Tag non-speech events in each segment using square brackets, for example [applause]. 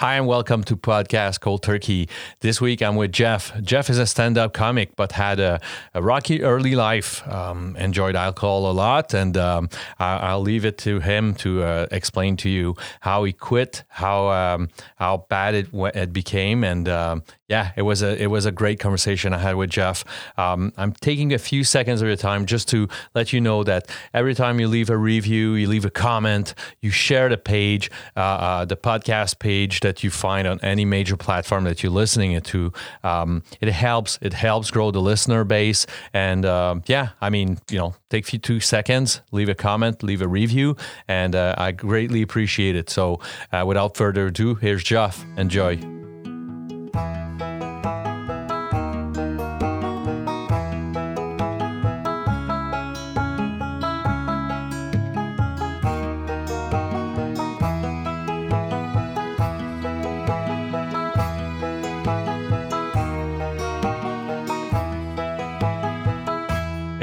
Hi, and welcome to Podcast Cold Turkey. This week I'm with Jeff. Jeff is a stand up comic, but had a, a rocky early life. Um, enjoyed alcohol a lot, and um, I, will leave it to him to uh, explain to you how he quit, how um, how bad it, it became, and um, yeah, it was a it was a great conversation I had with Jeff. Um, I'm taking a few seconds of your time just to let you know that every time you leave a review, you leave a comment, you share the page, uh, uh, the podcast page that you find on any major platform that you're listening it to. Um, it helps. It helps grow the listener base. And um, yeah, I mean, you know, take a few two seconds, leave a comment, leave a review, and uh, I greatly appreciate it. So uh, without further ado, here's Jeff. Enjoy.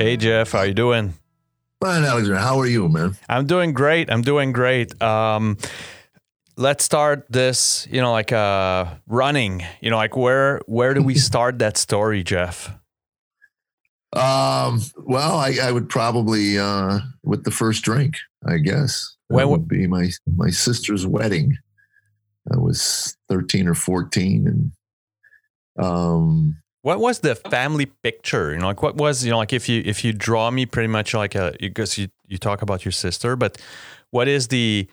Hey Jeff, how you doing? Fine, Alexander. How are you, man? I'm doing great. I'm doing great. Um, let's start this. You know, like uh, running. You know, like where where do we [laughs] start that story, Jeff? Um. Well, I, I would probably uh, with the first drink. I guess when that would be my my sister's wedding. I was thirteen or fourteen, and um, what was the family picture? You know, like what was you know, like if you if you draw me pretty much like a because you you talk about your sister, but what is the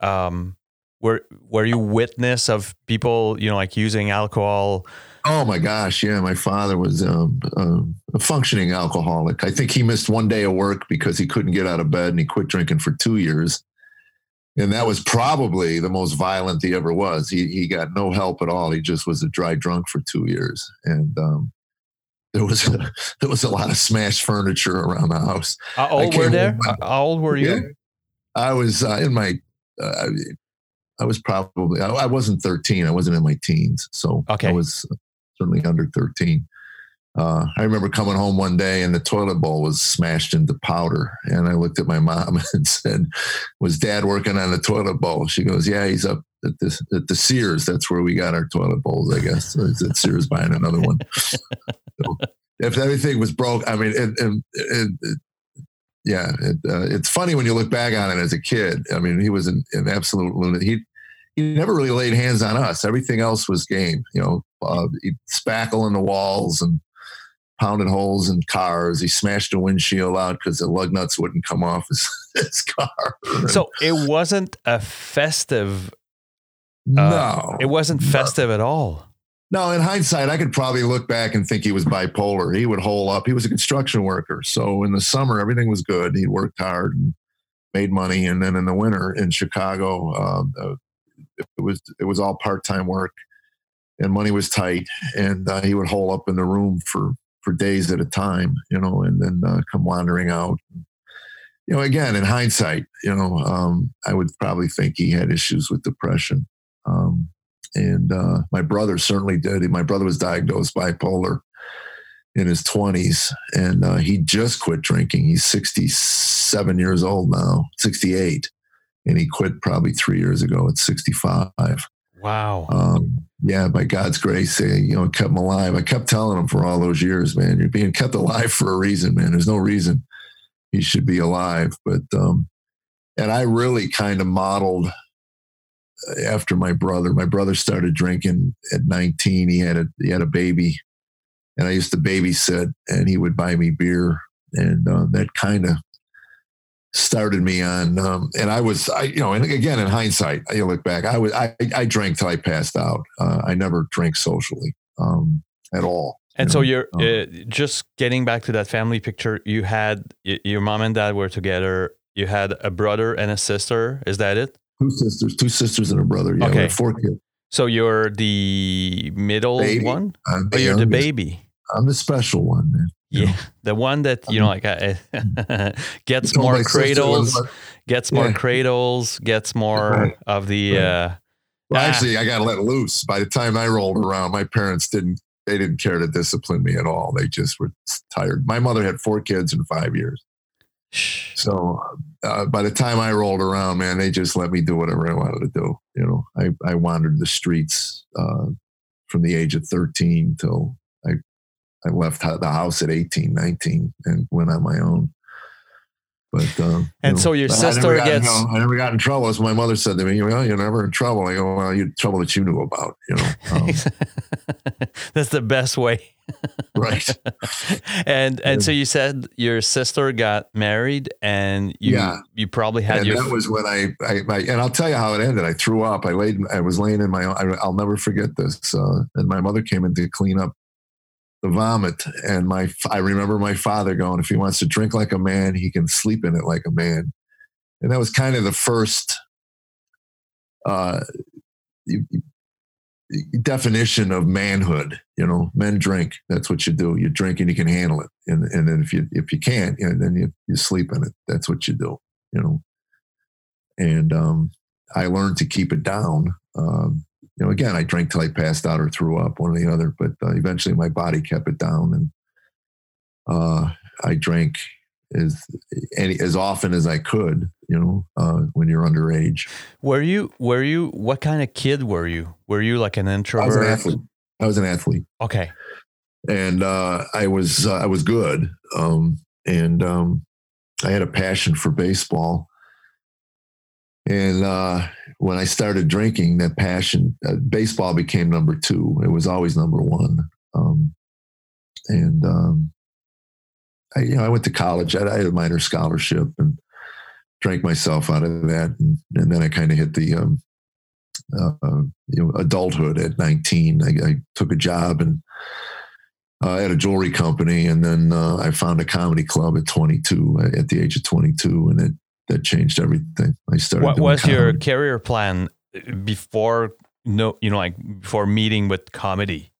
um were were you witness of people you know like using alcohol? Oh my gosh, yeah, my father was um, um, a functioning alcoholic. I think he missed one day of work because he couldn't get out of bed, and he quit drinking for two years and that was probably the most violent he ever was. He he got no help at all. He just was a dry drunk for two years, and um, there was a, [laughs] there was a lot of smashed furniture around the house. How old were there? How old were you? Yeah, I was uh, in my. Uh, I was probably I, I, wasn't 13. I wasn't in my teens, so okay. I was certainly under 13. Uh, I remember coming home one day and the toilet bowl was smashed into powder. And I looked at my mom [laughs] and said, Was dad working on the toilet bowl? She goes, Yeah, he's up at the, at the Sears. That's where we got our toilet bowls, I guess. So at Sears buying another one. [laughs] so if everything was broke, I mean, it, it, it, yeah, uh, it's funny when you look back on it as a kid. I mean, he was an, an absolute lunatic. He, he never really laid hands on us. Everything else was game, you know, uh, spackle in the walls and pounded holes in cars. He smashed a windshield out because the lug nuts wouldn't come off his, [laughs] his car. So it wasn't a festive. Uh, no, it wasn't festive no. at all. No, in hindsight, I could probably look back and think he was bipolar. He would hole up. He was a construction worker. So in the summer, everything was good. He worked hard and made money. And then in the winter in Chicago, uh, it was it was all part time work, and money was tight. And uh, he would hole up in the room for for days at a time, you know, and then uh, come wandering out. You know, again, in hindsight, you know, um, I would probably think he had issues with depression. Um, and uh, my brother certainly did. My brother was diagnosed bipolar in his 20s, and uh, he just quit drinking. He's 67 years old now, 68, and he quit probably three years ago at 65. Wow. Um, yeah, by God's grace, you know, kept him alive. I kept telling him for all those years, man, you're being kept alive for a reason, man. There's no reason he should be alive. But, um, and I really kind of modeled uh, after my brother. My brother started drinking at 19. He had a, he had a baby and I used to babysit and he would buy me beer. And uh, that kind of started me on um, and i was i you know and again in hindsight you look back i was i i drank till i passed out. Uh, i never drank socially um, at all and you so know? you're um, uh, just getting back to that family picture you had your mom and dad were together you had a brother and a sister is that it? Two sisters two sisters and a brother yeah okay. four kids. So you're the middle baby. one? I'm oh you're the baby? I'm the special one man yeah, the one that you know, like uh, [laughs] gets [laughs] more cradles, gets more yeah. cradles, gets more right. of the. Right. Uh, well, ah. actually, I got let loose. By the time I rolled around, my parents didn't. They didn't care to discipline me at all. They just were tired. My mother had four kids in five years. So uh, by the time I rolled around, man, they just let me do whatever I wanted to do. You know, I, I wandered the streets uh, from the age of 13 till I, left the house at 18, 19 and went on my own. But um, and know, so your sister I gets. Got, you know, I never got in trouble. As my mother said to me, "Well, you're never in trouble." I go, "Well, you trouble that you knew about." You know, um, [laughs] that's the best way. right. [laughs] and and so you said your sister got married, and you yeah. you probably had and your. That was when I, I, I, and I'll tell you how it ended. I threw up. I laid. I was laying in my. I, will never forget this. Uh, and my mother came in to clean up the vomit. And my, I remember my father going, if he wants to drink like a man, he can sleep in it like a man. And that was kind of the first uh, definition of manhood. You know, men drink. That's what you do. You drink and you can handle it. And and then if you if you can't, you know, then you you sleep in it. That's what you do. You know. And um, I learned to keep it down. Um, you know, again, I drank till I passed out or threw up, one or the other. But uh, eventually, my body kept it down, and uh, I drank as any as often as I could. You know, uh, when you're underage. Were you? Were you? What kind of kid were you? Were you like an introvert? I was an athlete. I was an athlete. Okay. And uh, I was uh, I was good, um, and um, I had a passion for baseball. And uh, when I started drinking, that passion, uh, baseball became number two. It was always number one. Um, and um, I, you know, I went to college. I, I, had a minor scholarship and drank myself out of that. And, and then I kind of hit the, um, uh, you know, adulthood at 19. I, I took a job and uh, at a jewelry company, and then uh, I found a comedy club at 22, at the age of 22, and it that changed everything. I started. What was comedy. your career plan before? No, you know, like before meeting with comedy.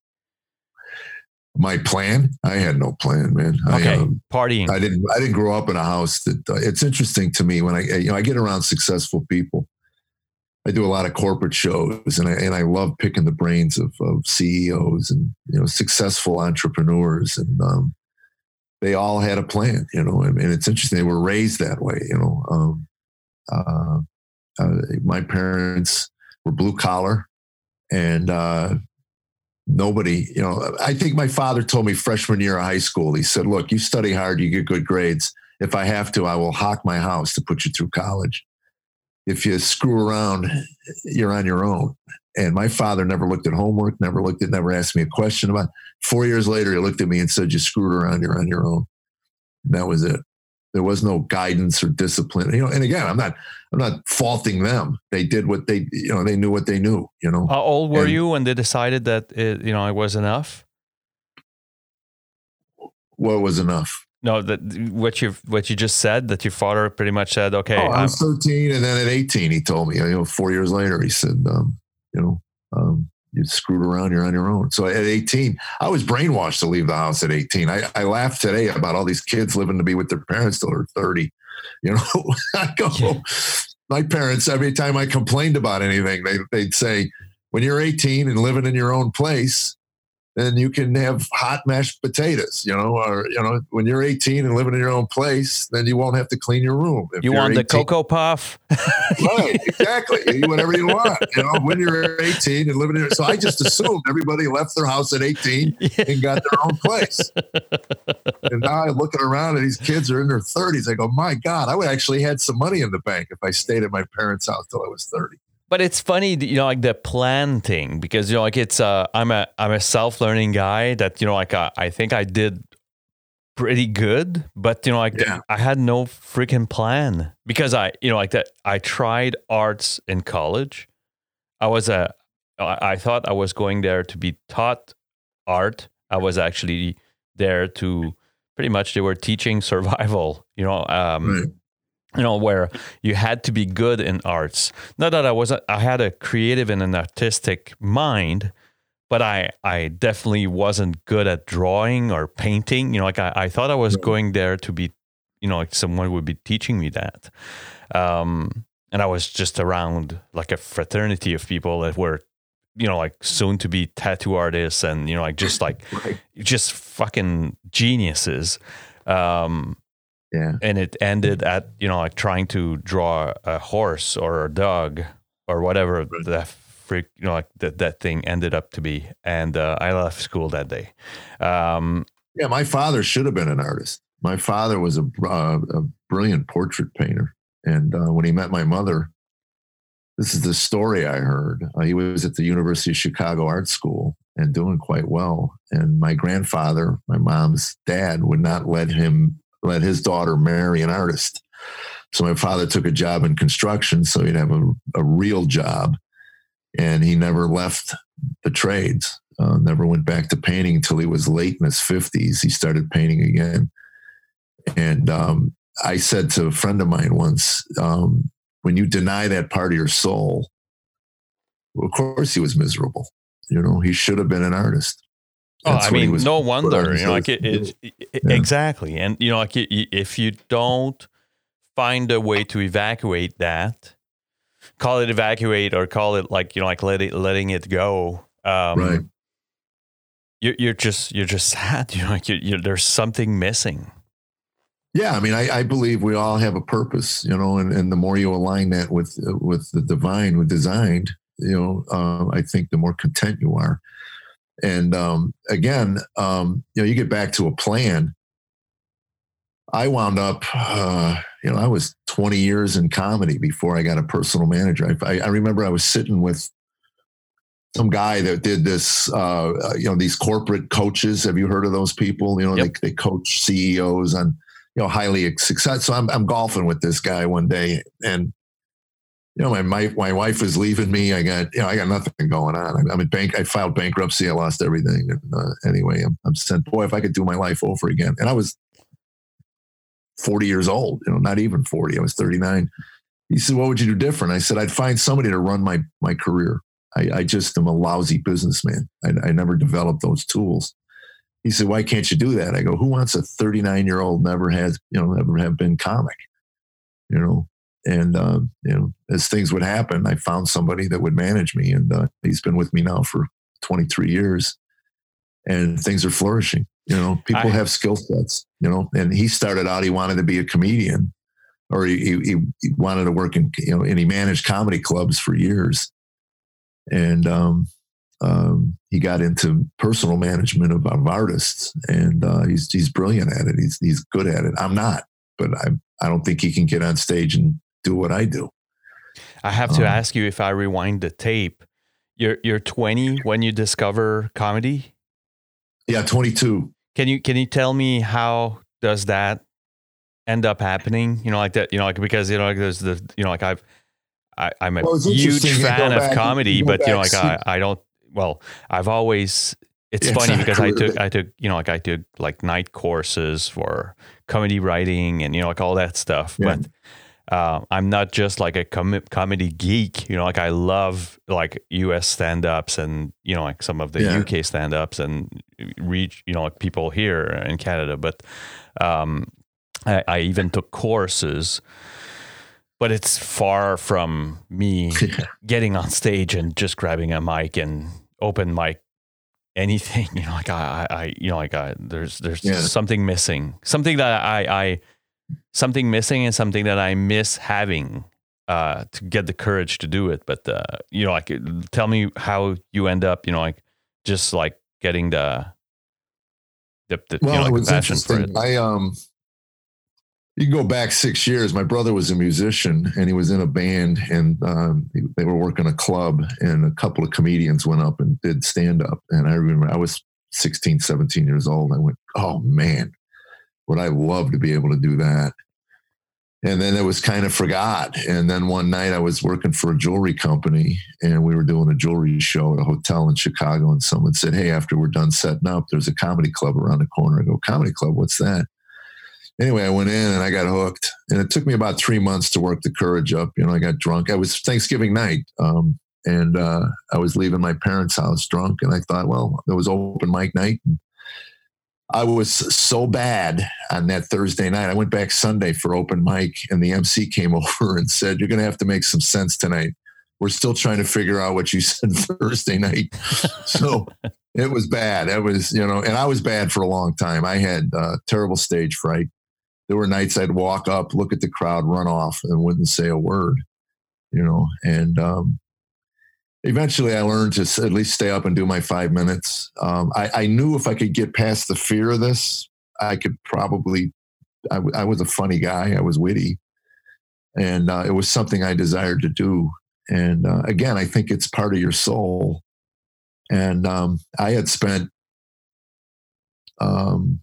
My plan? I had no plan, man. Okay, I, um, partying. I didn't. I didn't grow up in a house that. Uh, it's interesting to me when I, you know, I get around successful people. I do a lot of corporate shows, and I and I love picking the brains of, of CEOs and you know successful entrepreneurs, and um, they all had a plan, you know, and, and it's interesting. They were raised that way, you know. Um, uh, uh, my parents were blue collar and uh, nobody, you know, I think my father told me freshman year of high school, he said, look, you study hard, you get good grades. If I have to, I will hawk my house to put you through college. If you screw around, you're on your own. And my father never looked at homework, never looked at, never asked me a question about. It. Four years later, he looked at me and said, "You screwed around. You're on your own." And that was it. There was no guidance or discipline. You know, and again, I'm not, I'm not faulting them. They did what they, you know, they knew what they knew. You know. How old were and, you when they decided that it, you know, it was enough? What was enough? No, that what you what you just said that your father pretty much said, okay. Oh, I was 13, and then at 18, he told me. You know, four years later, he said, um, you know, um, you screwed around, you're on your own. So at 18, I was brainwashed to leave the house at 18. I, I laugh today about all these kids living to be with their parents till they're 30. You know, [laughs] I go, yeah. my parents, every time I complained about anything, they, they'd say, when you're 18 and living in your own place, then you can have hot mashed potatoes, you know, or, you know, when you're 18 and living in your own place, then you won't have to clean your room. If you want 18, the Cocoa Puff? [laughs] right, exactly. whatever you want, you know, when you're 18 and living in, so I just assumed everybody left their house at 18 and got their own place. and now I'm looking around and these kids are in their 30s. I go, my God, I would actually had some money in the bank if I stayed at my parents' house till I was 30 but it's funny you know like the plan thing because you know like it's uh i'm a i'm a self-learning guy that you know like uh, i think i did pretty good but you know like yeah. i had no freaking plan because i you know like that i tried arts in college. I was a i thought i was going there to be taught art. I was actually there to pretty much they were teaching survival you know um you know where you had to be good in arts. Not that i was i had a creative and an artistic mind but i i definitely wasn't good at drawing or painting. You know like i, I thought i was going there to be you know like someone would be teaching me that. Um and i was just around like a fraternity of people that were you know like soon to be tattoo artists and you know like just like [laughs] right. just fucking geniuses. Um Yeah. And it ended at, you know, like trying to draw a horse or a dog or whatever right. the freak, you know, like that, that thing ended up to be. And uh, I left school that day. Um, yeah, my father should have been an artist. My father was a, uh, a brilliant portrait painter. And uh, when he met my mother, this is the story I heard. Uh, he was at the University of Chicago Art School and doing quite well. And my grandfather, my mom's dad, would not let him let his daughter marry an artist. So my father took a job in construction, so he'd have a, a real job, and he never left the trades. Uh, never went back to painting until he was late in his fifties. He started painting again, and um, I said to a friend of mine once, um, when you deny that part of your soul, of course he was miserable. You know, he should have been an artist. Oh, I mean, no wonder. You know, like it, it, it yeah. exactly, and you know, like if you don't find a way to evacuate that, call it evacuate or call it like you know, like let it, letting it go. Um, right. You're, you're just you're just [laughs] sad. You know, like you're, you're, there's something missing. Yeah, I mean, I, I, believe we all have a purpose, you know, and, and the more you align that with with the divine, with designed, you know, uh, I think the more content you are. And um, again, um, you know, you get back to a plan. I wound up, uh, you know, I was 20 years in comedy before I got a personal manager. I, I remember I was sitting with some guy that did this, uh, you know, these corporate coaches. Have you heard of those people? You know, yep. they, they coach CEOs on you know, highly successful. So I'm, I'm golfing with this guy one day and, you know, my, my, my wife was leaving me. I got, you know, I got nothing going on. I'm in bank. I filed bankruptcy. I lost everything. And uh, anyway, I'm, I'm saying, boy, if I could do my life over again. And I was 40 years old, you know, not even 40. I was 39. He said, what would you do different? I said, I'd find somebody to run my, my career. I, I just am a lousy businessman. I, I never developed those tools. He said, "Why can't you do that?" I go, "Who wants a 39 year old never has you know never have been comic, you know?" And uh, you know, as things would happen, I found somebody that would manage me, and uh, he's been with me now for 23 years, and things are flourishing. You know, people I, have skill sets. You know, and he started out he wanted to be a comedian, or he, he, he wanted to work in you know, and he managed comedy clubs for years, and um, um, he got into personal management of, of artists, and uh, he's he's brilliant at it. He's he's good at it. I'm not, but I I don't think he can get on stage and do what I do. I have to um, ask you if I rewind the tape. You're you're 20 when you discover comedy. Yeah, 22. Can you can you tell me how does that end up happening? You know, like that. You know, like because you know, like there's the you know, like I've I, am a well, huge fan of comedy, but you know, like I, I don't well, I've always it's yeah, funny because I took I took you know like I took like night courses for comedy writing and you know like all that stuff, yeah. but. Uh, I'm not just like a com- comedy geek, you know, like I love like US stand ups and, you know, like some of the yeah. UK stand ups and reach, you know, like people here in Canada. But um, I, I even took courses but it's far from me [laughs] getting on stage and just grabbing a mic and open mic anything [laughs] you know like i i you know like I, there's there's yeah. something missing something that i i something missing and something that i miss having uh to get the courage to do it but uh you know like tell me how you end up you know like just like getting the the, the well, you know, like it was passion for it i um you can go back six years. My brother was a musician and he was in a band and um, they were working a club and a couple of comedians went up and did stand up. And I remember I was 16, 17 years old. I went, oh man, would I love to be able to do that? And then it was kind of forgot. And then one night I was working for a jewelry company and we were doing a jewelry show at a hotel in Chicago. And someone said, Hey, after we're done setting up, there's a comedy club around the corner. I go, Comedy club, what's that? anyway, I went in and I got hooked. And it took me about three months to work the courage up. You know, I got drunk. I was Thanksgiving night. Um, and uh, I was leaving my parents' house drunk. And I thought, well, there was open mic night. And I was so bad on that Thursday night. I went back Sunday for open mic, and the MC came [laughs] over and said, You're going to have to make some sense tonight. We're still trying to figure out what you [laughs] said Thursday night. so it was bad. It was, you know, and I was bad for a long time. I had uh, terrible stage fright there were nights I'd walk up, look at the crowd, run off, and wouldn't say a word, you know. And um, eventually, I learned to at least stay up and do my five minutes. Um, I, I, knew if I could get past the fear of this, I could probably. I, I was a funny guy. I was witty, and uh, it was something I desired to do. And uh, again, I think it's part of your soul. And um, I had spent um,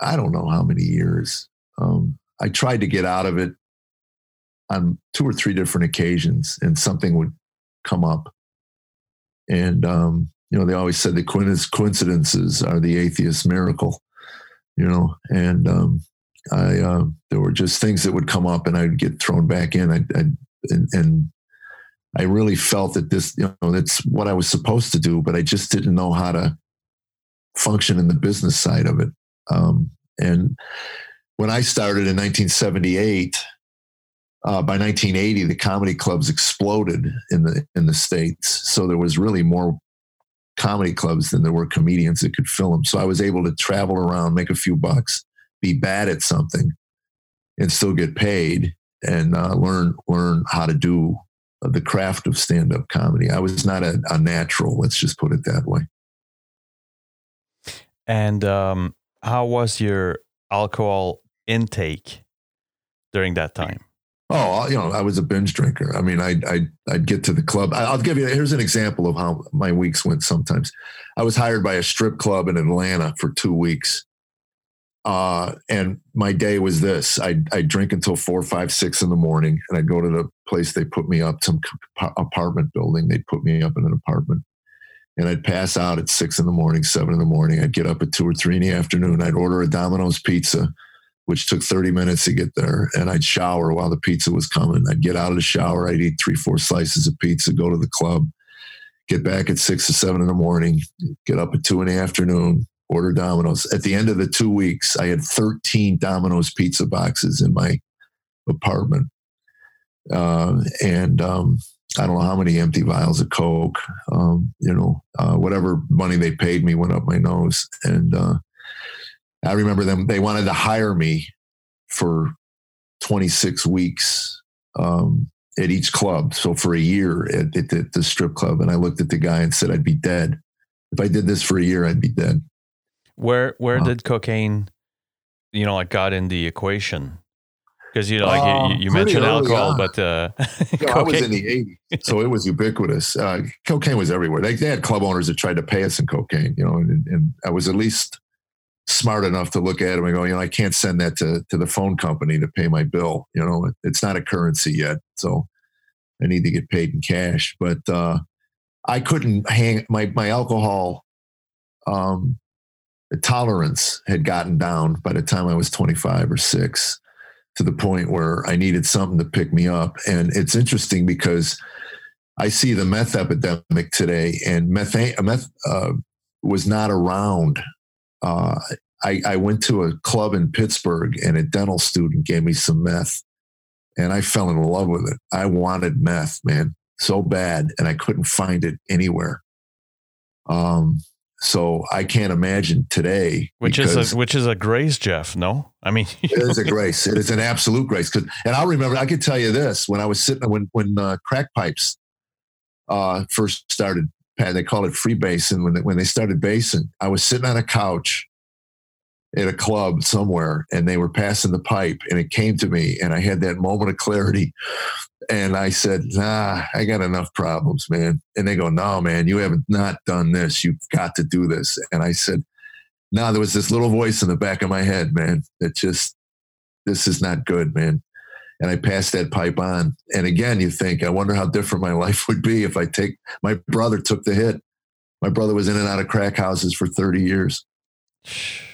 I don't know how many years. Um, I tried to get out of it on two or three different occasions, and something would come up. And um, you know, they always said the coincidences are the atheist miracle. You know, and um, I uh, there were just things that would come up, and I'd get thrown back in. I, I and, and I really felt that this, you know, that's what I was supposed to do, but I just didn't know how to function in the business side of it. Um, and when I started in 1978, uh, by 1980, the comedy clubs exploded in the in the states. So there was really more comedy clubs than there were comedians that could fill them. So I was able to travel around, make a few bucks, be bad at something, and still get paid, and uh, learn learn how to do the craft of stand up comedy. I was not a, a natural. Let's just put it that way. And um, how was your alcohol intake during that time? Oh, you know, I was a binge drinker. I mean, I'd, I'd, I'd get to the club. I'll give you, here's an example of how my weeks went sometimes. I was hired by a strip club in Atlanta for two weeks. Uh, and my day was this I'd, I'd drink until four, five, six in the morning, and I'd go to the place they put me up, some apartment building. They'd put me up in an apartment and I'd pass out at six in the morning, seven in the morning. I'd get up at two or three in the afternoon. I'd order a Domino's pizza, which took 30 minutes to get there. And I'd shower while the pizza was coming. I'd get out of the shower. I'd eat three, four slices of pizza, go to the club, get back at six or seven in the morning, get up at two in the afternoon, order Domino's. At the end of the two weeks, I had 13 Domino's pizza boxes in my apartment. Uh, and um, I don't know how many empty vials of Coke. Um, you know, uh, whatever money they paid me went up my nose. And uh, I remember them, they wanted to hire me for 26 weeks um, at each club. So for a year at, at, the, the strip club. And I looked at the guy and said, I'd be dead. If I did this for a year, I'd be dead. Where, where uh, did cocaine, you know, like got in the equation? Because you know, like uh, you, you mentioned alcohol, on. but uh, [laughs] I was in the '80s, so it was ubiquitous. Uh, cocaine was everywhere. They, they, had club owners that tried to pay us in cocaine, you know, and, and, I was at least smart enough to look at them and go, you know, I can't send that to to the phone company to pay my bill. You know, it's not a currency yet, so I need to get paid in cash. But uh, I couldn't hang my my alcohol um, tolerance had gotten down by the time I was 25 or six to the point where I needed something to pick me up. And it's interesting because I see the meth epidemic today, and meth, meth uh, was not around. Uh, I, I went to a club in Pittsburgh, and a dental student gave me some meth, and I fell in love with it. I wanted meth, man, so bad, and I couldn't find it anywhere. Um, so I can't imagine today, which is a, which is a grace, Jeff. No, I mean [laughs] it is a grace. It is an absolute grace. Because and I'll remember. I can tell you this: when I was sitting when when uh, crack pipes uh, first started, they called it freebasing. When they, when they started basing, I was sitting on a couch at a club somewhere, and they were passing the pipe, and it came to me, and I had that moment of clarity and I said, nah, I got enough problems, man. And they go, no, man, you haven't not done this. You've got to do this. And I said, no, there was this little voice in the back of my head, man, that just, this is not good, man. And I passed that pipe on. And again, you think, I wonder how different my [laughs] life would be if I take, my brother took the hit. My brother was in and out of crack houses for 30 years.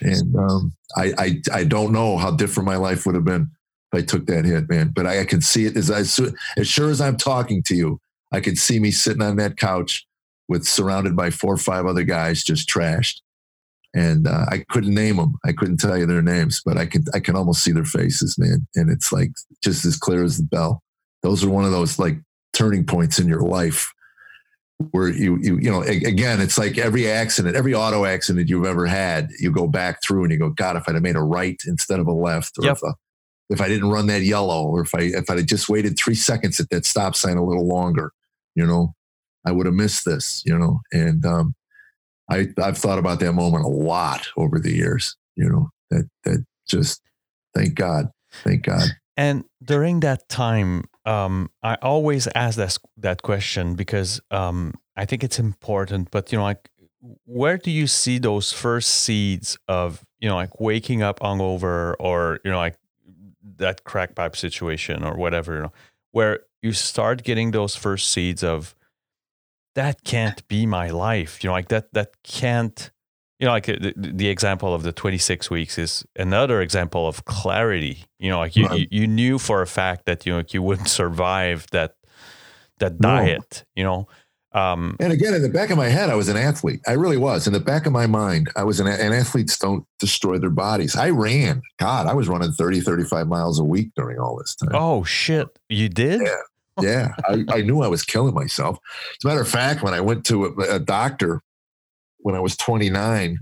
And um, I, I, I don't know how different my life would have been if I took that hit, man. But I, I can see it as I as sure as I'm talking to you, I could see me sitting on that couch with surrounded by four or five other guys just trashed. And uh, I couldn't name them. I couldn't tell you their names, but I can I can almost see their faces, man. And it's like just as clear as the bell. Those are one of those like turning points in your life where you you you know again it's like every accident every auto accident you've ever had you go back through and you go god if i'd have made a right instead of a left or yep. if, a, if i didn't run that yellow or if i if i had just waited three seconds at that stop sign a little longer you know i would have missed this you know and um i i've thought about that moment a lot over the years you know that that just thank god thank god and during that time um, I always ask that that question because um, I think it's important. But you know, like, where do you see those first seeds of you know, like waking up hungover, or you know, like that crack pipe situation, or whatever, you know, where you start getting those first seeds of that can't be my life. You know, like that that can't you know, like uh, the, the, example of the 26 weeks is another example of clarity. You know, like you, right. you, you, knew for a fact that, you know, you wouldn't [laughs] survive that, that diet, no. you know? Um, and again, in the back of my head, I was an athlete. I really was. In the back of my mind, I was an, and athletes don't destroy their bodies. I ran. God, I was running 30, 35 miles a week during all this time. Oh, shit. You did? Yeah. Yeah. [laughs] I, I knew I was killing myself. As a matter of fact, when I went to a, a doctor when I was 29,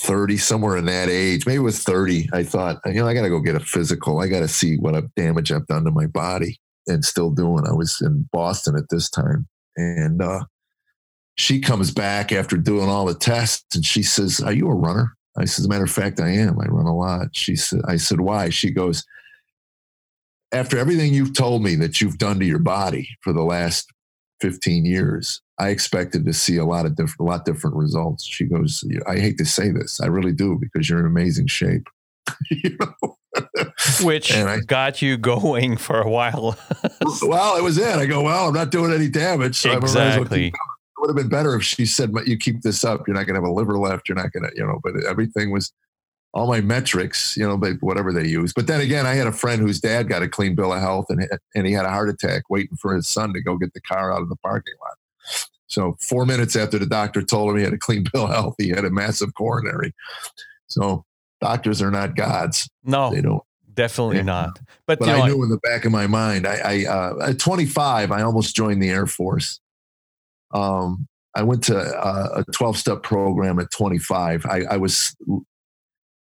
30, somewhere in that age, maybe it was 30, I thought, you know, I got to go get a physical. I got to see what damage I've done to my body and still doing. I was in Boston at this time. And uh, she comes back after doing all the tests and she says, Are you a runner? I said, As a matter of fact, I am. I run a lot. She said, I said, Why? She goes, After everything you've told me that you've done to your body for the last 15 years, I expected to see a lot of different, a lot different results. She goes, I hate to say this, I really do, because you're in amazing shape. [laughs] you know? Which I, got you going for a while. [laughs] well, it was it. I go, well, I'm not doing any damage. So exactly. it would have been better if she said, but "You keep this up. You're not going to have a liver left. You're not going to, you know." But everything was all my metrics, you know, but whatever they use. But then again, I had a friend whose dad got a clean bill of health, and and he had a heart attack, waiting for his son to go get the car out of the parking lot. So four minutes after the doctor told him he had a clean [laughs] bill of health, he had a massive coronary. So doctors are not gods. No, they don't. Definitely yeah. not. But, but I know, knew in the back of my mind, I, I uh, at 25, I almost joined the Air Force. Um, I went to uh, a 12 step program at 25. I, I was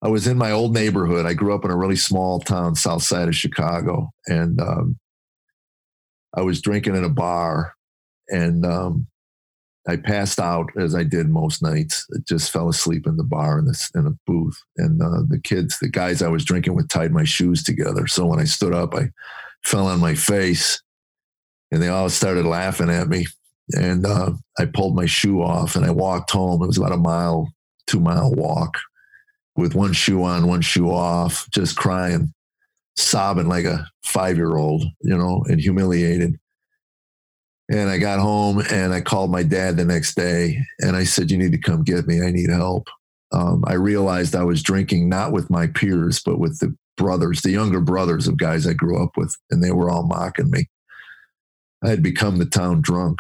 I was in my old neighborhood. I grew up in a really small town, south side of Chicago, and um, I was drinking in a bar, and um, I passed out as I did most nights. I just fell asleep in the bar in, this, in a booth. And uh, the kids, the guys I was drinking with, tied my shoes together. So when I stood up, I fell on my face, and they all started laughing at me. And uh, I pulled my shoe off, and I walked home. It was about a mile, two mile walk, with one shoe on, one shoe off, just crying, sobbing like a five year old, you know, and humiliated. And I got home and I called my dad the next day and I said, You need to come get me. I need help. Um, I realized I was drinking not with my peers, but with the brothers, the younger brothers of guys I grew up with, and they were all mocking me. I had become the town drunk.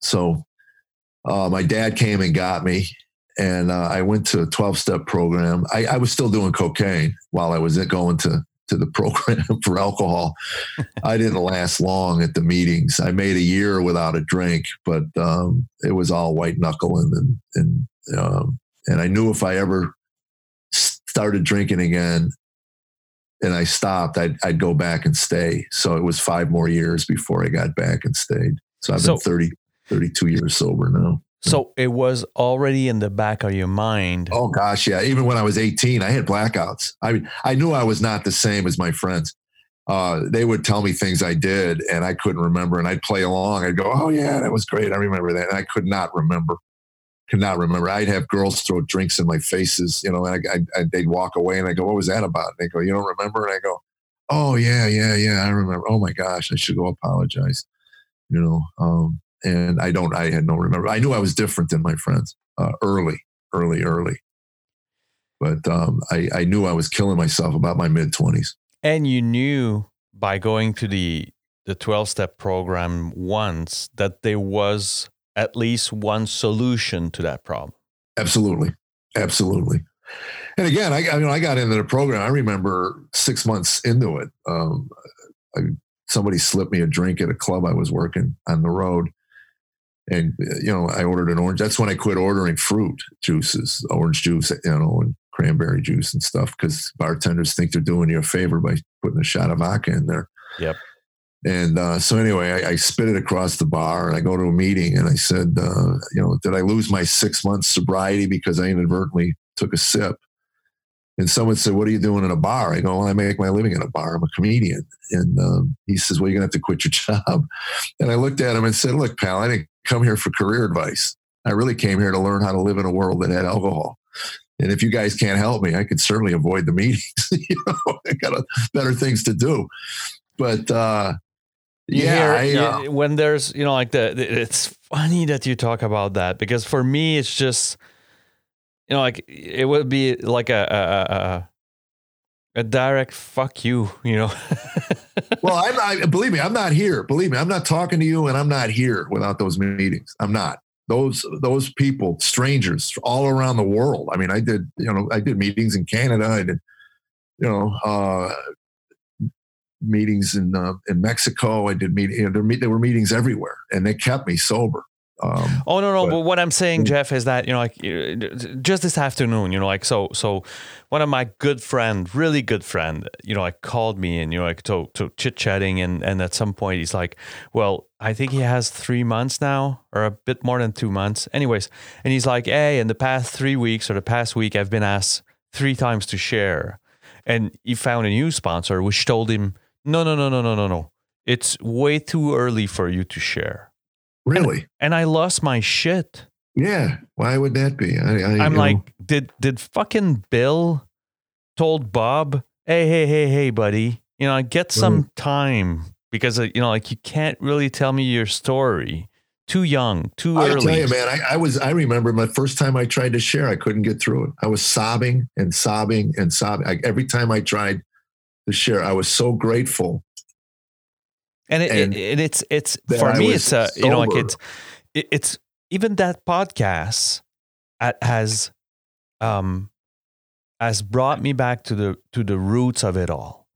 So uh, my dad came and got me, and uh, I went to a 12 step program. I, I, was still doing cocaine while I was going to to the [laughs] program for alcohol. [laughs] I didn't last long at the meetings. I made a year without a drink, but um, it was all white knuckling and and um, and I knew if I ever started drinking again and I stopped, I'd, I'd go back and stay. So it was five more years before I got back and stayed. So I've been 30, 32 years sober now. So it was already in the back of your mind. Oh gosh, yeah. Even when I was 18, I had blackouts. I mean, I knew I was not the same as my friends. Uh, they would tell me things I did and I couldn't remember, and I'd play along. I'd go, "Oh yeah, that was great. I remember that." And I could not remember. Could not remember. I'd have girls throw drinks in my faces, you know, and I, I, I, they'd walk away, and I go, "What was that about?" And they go, "You don't remember?" And I go, "Oh yeah, yeah, yeah, I remember. Oh my gosh, I should go apologize." You know, um, and I don't. I had no remember. I knew I was different than my friends uh, early, early, early. But um, I, I knew I was killing myself about my mid twenties. And you knew by going to the the twelve step program once that there was at least one solution to that problem. Absolutely, absolutely. And again, I, I mean, I got into the program. I remember six months into it. Um, I, somebody slipped me a drink at a club I was working on the road and you know, I ordered an orange. That's when I quit ordering fruit juices, orange juice, you know, and cranberry juice and stuff, because bartenders think they're doing you a favor by putting a shot of vodka in there. Yep. And uh, so anyway, I, I, spit it across the bar, and I go to a meeting, and I said, uh, you know, did I lose my six months sobriety because I inadvertently took a sip? And someone said, "What are you doing in a bar?" I go, "Well, I make my living in a bar. I'm a comedian." And um, he says, "Well, you're gonna have to quit your [laughs] job." And I looked at him and said, "Look, pal, I didn't come here for career advice. I really came here to learn how to live in a world that had alcohol. And if you guys can't help me, I could certainly avoid the meetings. [laughs] you know, I got a, better things to do." But uh, yeah, hear, I, uh, when there's you know like the, it's funny that you talk about that because for me it's just you know, like it would be like a a, a, a direct fuck you, you know. [laughs] well, I'm I, believe me, I'm not here. Believe me, I'm not talking to you, and I'm not here without those meetings. I'm not those those people, strangers all around the world. I mean, I did you know I did meetings in Canada. I did you know uh, meetings in uh, in Mexico. I did meet you know there, there were meetings everywhere, and they kept me sober. Um, oh no, no. But, but, what I'm saying, Jeff, is that you know, like just this afternoon, you know, like so, so one of my good friend, really good friend, you know, like called me and you know, like to, to chit chatting, and and at some point he's like, well, I think he has three months now, or a bit more than two months, anyways, and he's like, hey, in the past three weeks or the past week, I've been asked three times to share, and he found a new sponsor which told him, no, no, no, no, no, no, no, it's way too early for you to share Really? And, and I lost my shit. Yeah. Why would that be? I, am like, know. did did fucking Bill told Bob, hey, hey, hey, hey, buddy, you know, get some right. time because uh, you know, like you can't really tell me your story. Too young, too I early. I tell you, man, I, I was. I remember my first time I tried to share, I couldn't get through it. I was sobbing and sobbing and sobbing. I, every time I tried to share, I was so grateful and, it, and it, it's it's for I me it's a sober. you know like it's it, it's even that podcast has um has brought me back to the to the roots of it all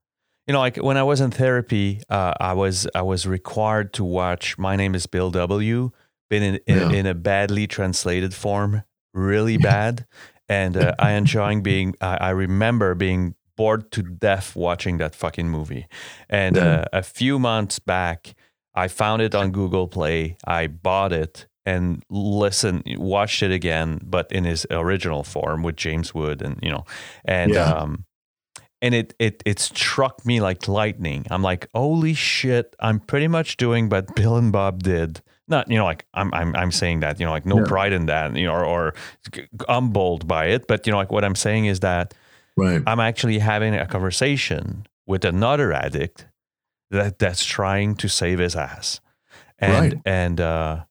you know like when i was in therapy uh, i was i was required to watch my name is bill w been in in, yeah. in a badly translated form really [laughs] bad and uh, i enjoying being I, I remember being bored to death watching that fucking movie. And uh, a few months back, I found it on Google Play. I bought it and listened, watched it again, but in his original form with James Wood, and you know, and yeah. um, and it it it struck me like lightning. I'm like, holy shit! I'm pretty much doing what Bill and Bob did. Not you know, like I'm I'm I'm saying that you know, like no yeah. pride in that, you know, or, or I'm bold by it, but you know, like what I'm saying is that Right. I'm actually having a conversation with another addict that that's trying to save his ass. And right. and uh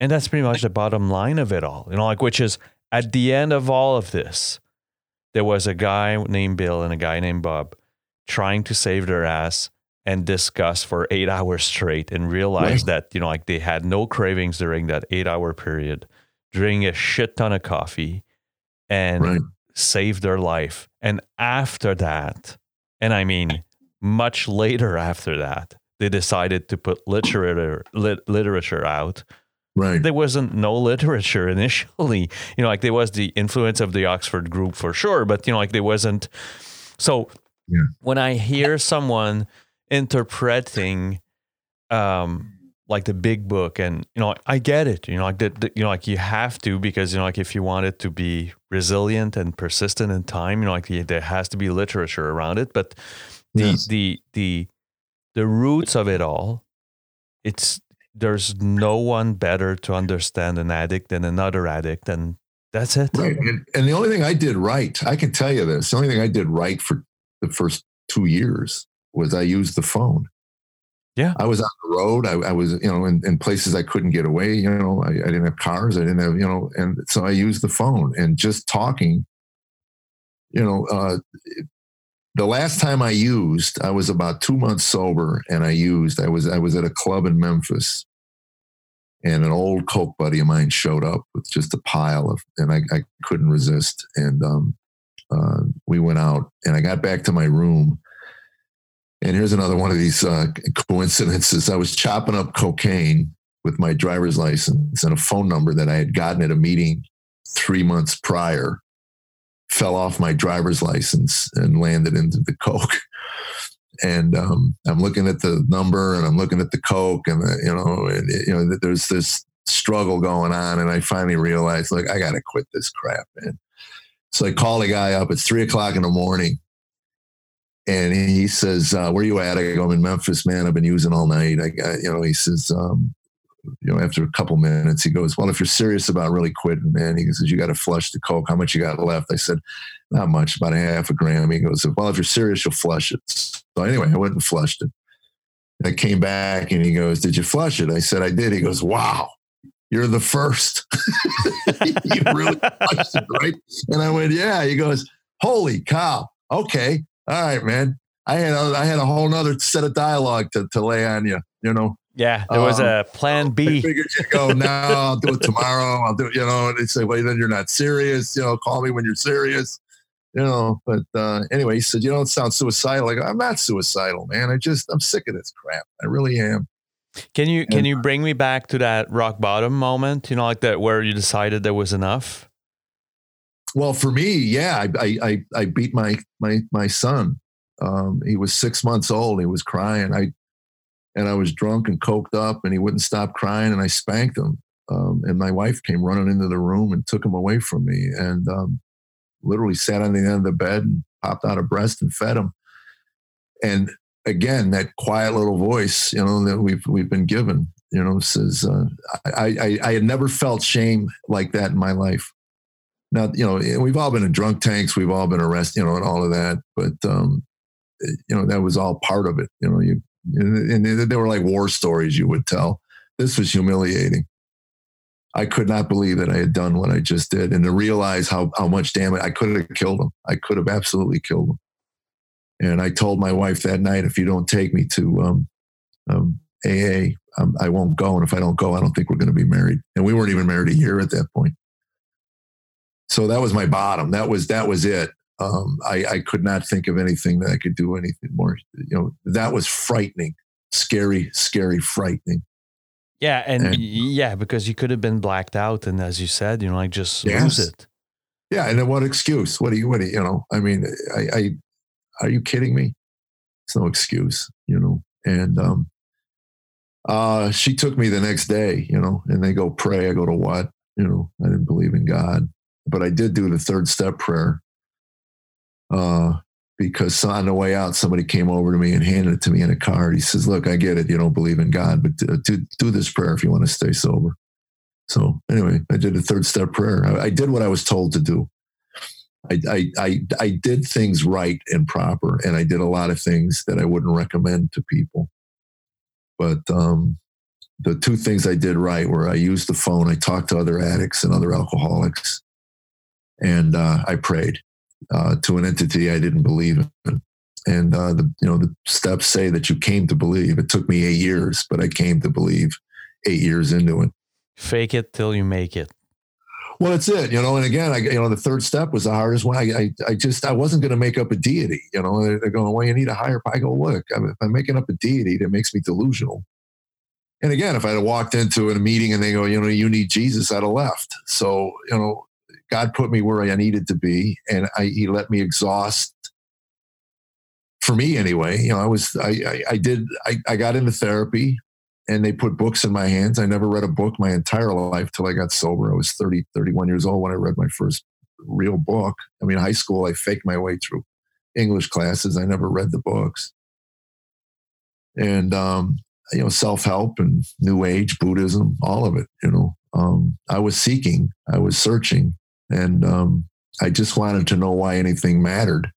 and that's pretty much the bottom line of it all. You know, like which is at the end of all of this, there was a guy named Bill and a guy named Bob trying to save their ass and discuss for eight hours straight and realize right. that, you know, like they had no cravings during that eight hour period, drinking a shit ton of coffee and right saved their life. And after that, and I mean much later after that, they decided to put literature lit, literature out. Right. There wasn't no literature [laughs] initially. You know, like there was the influence of the Oxford group for sure, but you know, like there wasn't. So yeah. when I hear someone interpreting um like the big book and you know i get it you know like the, you know like you have to because you know like if you want it to be resilient and persistent in time you know like there has to be literature around it but the yes. the the the roots of it all it's there's no one better to understand an addict than another addict and that's it right and, and the only thing i did right i can tell you this the only thing i did right for the first two years was i used the phone yeah. I was on the road. I, I was, you know, in, in, places I couldn't get away. You know, I, I, didn't have cars. I didn't have, you know, and so I used the phone and just talking. You know, uh, the last time I used, I was about two months sober, and I used. I was I was at a club in Memphis, and an old coke buddy of mine showed up with just a pile of, and I, I couldn't resist, and um, uh, we went out, and I got back to my room and here's another one of these uh, coincidences. I was chopping up cocaine with my driver's license and a phone number that I had gotten at a meeting three months prior fell off my driver's license and landed into the Coke. And um, I'm looking at the number and I'm looking at the Coke and, the, you know, and, you know, there's this struggle going on. And I finally realized, like, I got to quit this crap, man. So I call the guy up. It's three o'clock in the morning. And he says, uh, where you at? I go, I'm in Memphis, man. I've been using all night. I you know, he says, um, you know, after a couple minutes, he goes, well, if you're serious about really quitting, man, he says, you got to flush the Coke. How much you got left? I said, not much, about a half a gram. He goes, well, if you're serious, you'll flush it. So anyway, I went and flushed it. I came back and he goes, did you flush it? I said, I did. He goes, wow you're the first. [laughs] you really it, right? And I went, yeah. He goes, holy cow. Okay. All right, man. I had a, I had a whole nother set of dialogue to, to lay on you, you know. Yeah, there was um, a plan B. I figured you go, no, I'll do it tomorrow. I'll do it, you know, and they say, well, then you're not serious. You know, call me when you're serious. You know, but uh, anyway, he said, you don't sound suicidal. Like, I'm not suicidal, man. I just, I'm sick of this crap. I really am. Can you can you bring me back to that rock bottom moment? You know, like that where you decided there was enough. Well, for me, yeah, I I I beat my my my son. Um, he was six months old. He was crying. I and I was drunk and coked up, and he wouldn't stop crying. And I spanked him. Um, and my wife came running into the room and took him away from me, and um, literally sat on the end of the bed and popped out a breast and fed him. And again, that quiet little voice, you know, that we've we've been given, you know, says uh, I, I I had never felt shame like that in my life. Now, you know, we've all been in drunk tanks, we've all been arrested, you know, and all of that, but um, you know, that was all part of it. You know, you and they were like war stories you would tell. This was humiliating. I could not believe that I had done what I just did, and to realize how how much damage I could have killed him. I could have absolutely killed him. And I told my wife that night, if you don't take me to um, um, AA, um, I won't go. And if I don't go, I don't think we're going to be married. And we weren't even married a year at that point. So that was my bottom. That was that was it. Um, I, I could not think of anything that I could do anything more. You know, that was frightening, scary, scary, frightening. Yeah, and, and yeah, because you could have been blacked out, and as you said, you know, like just yes. lose it. Yeah, and then what excuse? What do you? What do you? You know? I mean, I, I are you kidding me? It's no excuse, you know. And um, uh, she took me the next day, you know, and they go pray. I go to what? You know, I didn't believe in God, but I did do the third step prayer. Uh, because on the way out, somebody came over to me and handed it to me in a card. He says, "Look, I get it. You don't believe in God, but do do this prayer if you want to stay sober." So anyway, I did a third step prayer. I, I did what I was told to do. I, I, I, I did things right and proper, and I did a lot of things that I wouldn't recommend to people. But um, the two things I did right were I used the phone, I talked to other addicts and other alcoholics, and uh, I prayed uh, to an entity I didn't believe in. And uh, the you know the steps say that you came to believe. It took me eight years, but I came to believe eight years into it. Fake it till you make it. Well, that's it, you know. And again, I, you know, the third step was the hardest one. I, I, I just, I wasn't going to make up a deity, you know. They're going, well, you need a higher. I go, look, I'm, if I'm making up a deity, that makes me delusional. And again, if I had walked into a meeting and they go, you know, you need Jesus, I'd have left. So, you know, God put me where I needed to be, and I, He let me exhaust. For me, anyway, you know, I was, I, I, I did, I, I got into therapy and they put books in my hands. I never read a book my entire life till I got sober. I was 30, 31 years old when I read my first real book. I mean, high school, I faked my way through English classes. I never read the books. And, um, you know, self help and New Age, Buddhism, all of it, you know. Um, I was seeking, I was searching, and um, I just wanted to know why anything mattered.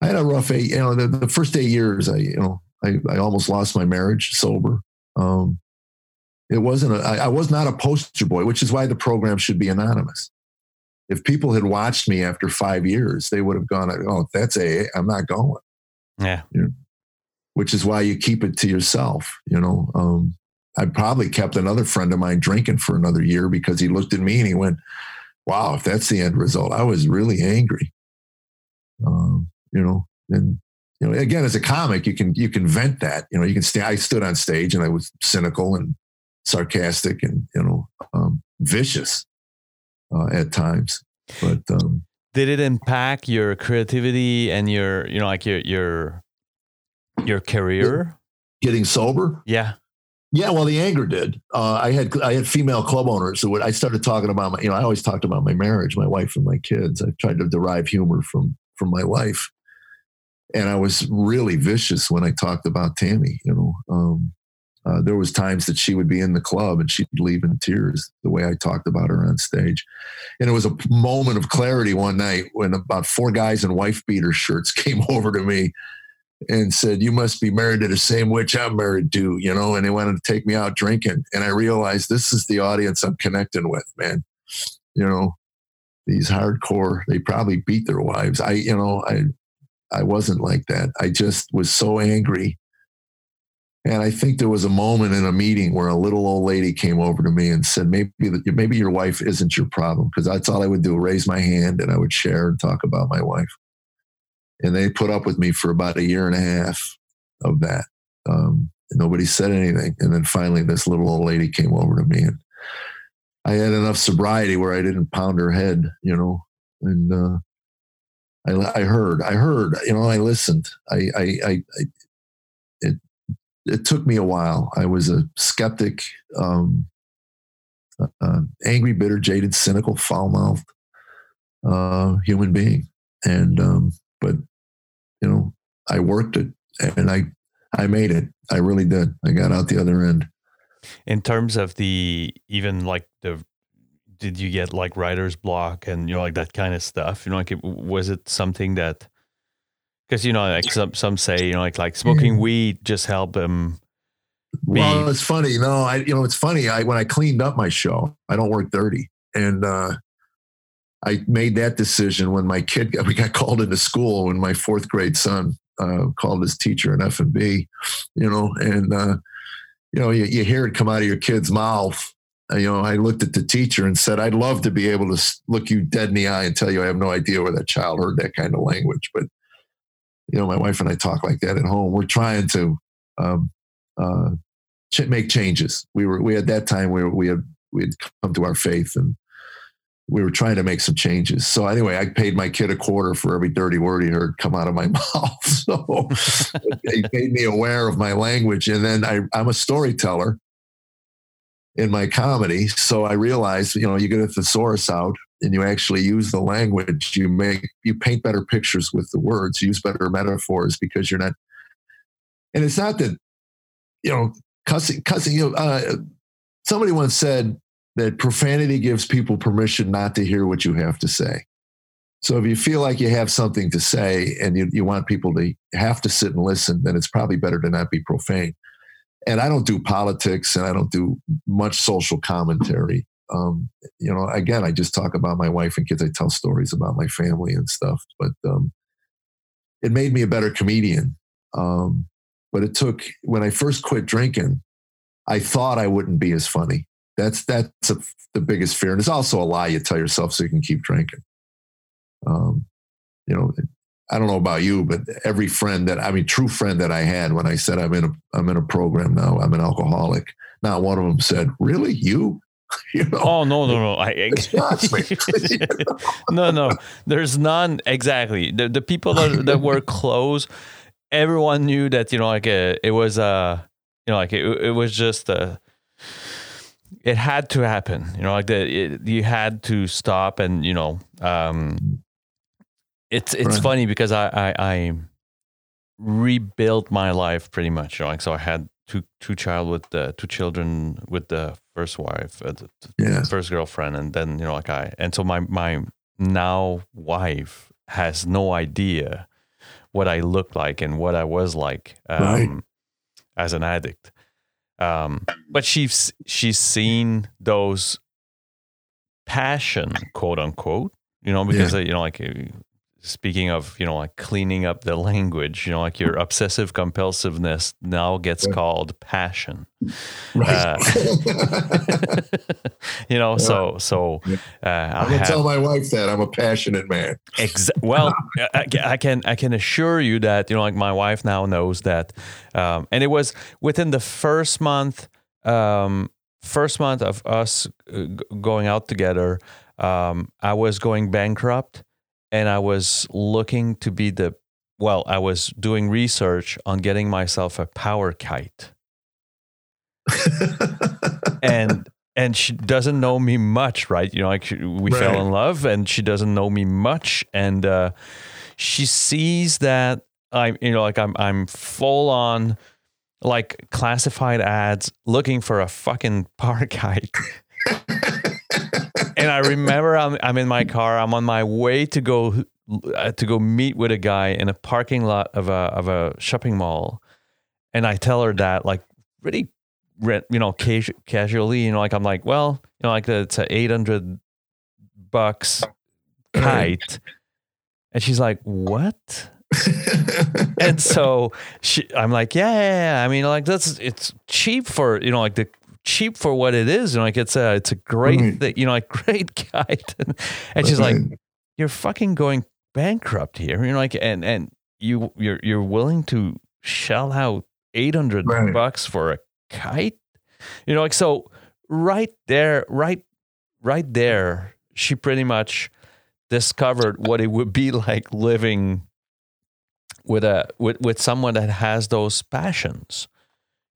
I had a rough eight, you know, the, the first eight years, I, you know, I, I almost lost my marriage sober. Um, it wasn't. A, I, I was not a poster boy, which is why the program should be anonymous. If people had watched me after five years, they would have gone, "Oh, that's a. I'm not going." Yeah. You know, which is why you keep it to yourself. You know, um, I probably kept another friend of mine drinking for another year because he looked at me and he went, "Wow, if that's the end result, I was really angry." Um, you know, and you know, again, as a comic, you can you can vent that. You know, you can stay. I stood on stage and I was cynical and sarcastic and you know um, vicious uh, at times. But um, did it impact your creativity and your you know like your your your career? Getting sober? Yeah. Yeah, well, the anger did. Uh, I had I had female club owners who would. I started talking about my. You know, I always talked about my marriage, my wife, and my kids. I tried to derive humor from from my life, and I was really vicious when I talked about Tammy. You know, um, uh, there was times that she would be in the club and she'd leave in tears the way I talked about her on stage. And it was a moment of clarity one night when about four guys in wife beater shirts [laughs] came over to me and said, "You must be married to the same witch I'm married to," you know. And they wanted to take me out drinking, and I realized this is the audience I'm connecting with, man. You know, these hardcore. They probably beat their wives. I, you know, I, I wasn't like that. I just was so angry and I think there was a moment in a meeting where a little old lady came over to me and said, maybe, maybe your wife isn't your problem. Cause that's all I would do, raise my hand and I would share and talk about my wife. And they put up with me for about a year and a half of that. Um, nobody said anything. And then finally this little old lady came over to me and I had enough sobriety where I didn't pound her head, you know, and, uh, I, I heard, I heard, you know, I listened. I, I, I, I it, it took me a while. I was a skeptic, um, uh, angry, bitter, jaded, cynical, foul mouthed uh, human being. And, um, but, you know, I worked it and I, I made it. I really did. I got out the other end. In terms of the, even like the, did you get like writer's block and, you know, like that kind of stuff? You know, like, it, was it something that, because you know, like some some say, you know, like like smoking weed just help them. Be... Well, it's funny. No, I you know, it's funny. I when I cleaned up my show, I don't work dirty, and uh, I made that decision when my kid got, [laughs] we got called into school when my fourth grade son uh, called his teacher an F and B, you know, and uh, you know, you, you hear it come out of your kid's mouth. You know, I looked at the teacher and said, "I'd love to be able to look you dead in the eye and tell you I have no idea where that child heard that kind of language, but." you know, my wife and I talk like that at home. We're trying to um, uh, make changes. We were we at that time we were, we had we had come to our faith and we were trying to make some changes. So anyway, I paid my kid a quarter for every dirty word he heard come out of my [laughs] mouth. So [laughs] he made me aware of my language. And then I, I'm a storyteller in my comedy. So I realized, you know, you get a thesaurus out and you actually use the language, you make you paint better pictures with the words, use better metaphors because you're not. And it's not that, you know, cussing, cussing. You know, uh, somebody once said that profanity gives people permission not to hear what you have to say. So if you feel like you have something to say and you, you want people to have to sit and listen, then it's probably better to not be profane. And I don't do politics and I don't do much social commentary um, you know, again, I just talk about my wife and kids. I tell stories about my family and stuff. But um, it made me a better comedian. Um, but it took when I first quit drinking, I thought I wouldn't be as funny. That's that's a, the biggest fear, and it's also a lie you tell yourself so you can keep drinking. Um, you know, I don't know about you, but every friend that I mean, true friend that I had when I said I'm in a I'm in a program now, I'm an alcoholic. Not one of them said, "Really, you?" [laughs] You know? Oh no no no! I, [laughs] no no. There's none exactly. The the people that [laughs] that were close, everyone knew that you know like a, uh, it was a uh, you know like it, it was just a. It had to happen, you know, like the it, you had to stop, and you know, um, it's it's right. funny because I, I I rebuilt my life pretty much, you know, like so I had two two child with the two children with the first wife, uh, the, yeah. first girlfriend, and then you know like I and so my my now wife has no idea what I look like and what I was like um, right. as an addict. Um, but she's she's seen those passion, quote unquote, you know, because yeah. you know, like speaking of you know like cleaning up the language you know like your obsessive compulsiveness now gets right. called passion. Right. Uh, [laughs] you know yeah. so so uh, i'm gonna tell my wife that i'm a passionate man. Exa- well [laughs] I, I, can i can assure you that you know like my wife now knows that um, and it was within the first month um, first month of us uh, going out together, um, I was going bankrupt, and I was looking to be the well. I was doing research on getting myself a power kite, [laughs] and and she doesn't know me much, right? You know, like we right. fell in love, and she doesn't know me much, and uh, she sees that I'm, you know, like I'm, I'm full on like classified ads looking for a fucking power kite. [laughs] and I remember I'm, I'm in my car. I'm on my way to go uh, to go meet with a guy in a parking lot of a of a shopping mall, and I tell her that like really, you know, casu- casually, you know, like I'm like, well, you know, like it's a eight hundred bucks kite, and she's like, what? and so she, I'm like, yeah, yeah, yeah, I mean, like that's it's cheap for you know, like the cheap for what it is. You know, like it's a it's a great thing, you know, [laughs] like great guide. and, and she's like, you're fucking going bankrupt here. You know, like and and you you're you're willing to shell out eight hundred right. bucks for a kite. You know, like so right there, right right there, she pretty much discovered what it would be [laughs] like living with a with, with someone that has those passions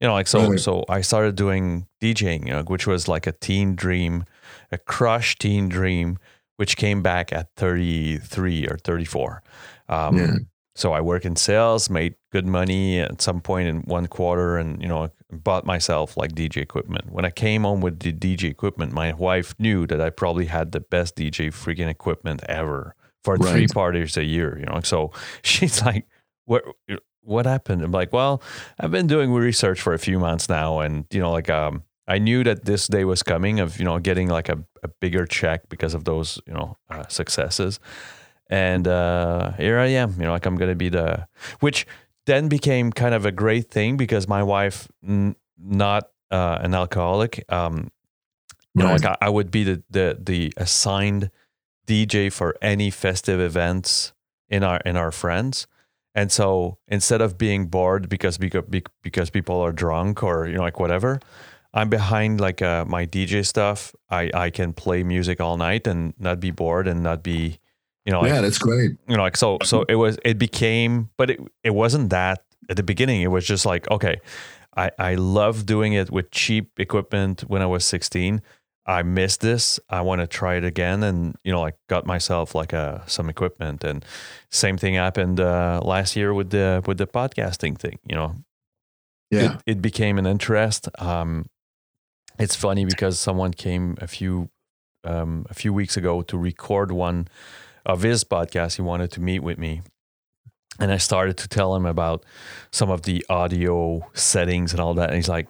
you know like so so i started doing djing you know, which was like a teen dream a crush teen dream which came back at 33 or 34 um, yeah. so i work in sales made good money at some point in one quarter and you know bought myself like dj equipment when i came home with the dj equipment my wife knew that i probably had the best dj freaking equipment ever for right. three parties a year you know so [laughs] she's like what what happened? I'm like, well, I've been doing research for a few months now, and you know, like um, I knew that this day was coming of you know getting like a, a bigger check because of those you know uh, successes, and uh, here I am. You know, like I'm gonna be the which then became kind of a great thing because my wife, n- not uh, an alcoholic, um, you right. know, like I, I would be the the the assigned DJ for any festive events in our in our friends and so instead of being bored because because because people are drunk or you know like whatever, I'm behind like uh, my DJ stuff. I I can play music all night and not be bored and not be you know yeah that's great. you know like so so it was it became but it it wasn't that at the beginning. It was just like okay I I love doing it with cheap equipment when I was 16 I missed this. I want to try it again, and you know, like got myself like a uh, some equipment. And same thing happened uh, last year with the with the podcasting thing. You know, yeah, it, it became an interest. Um, it's funny because someone came a few um, a few weeks ago to record one of his podcasts. He wanted to meet with me, and I started to tell him about some of the audio settings and all that. And he's like,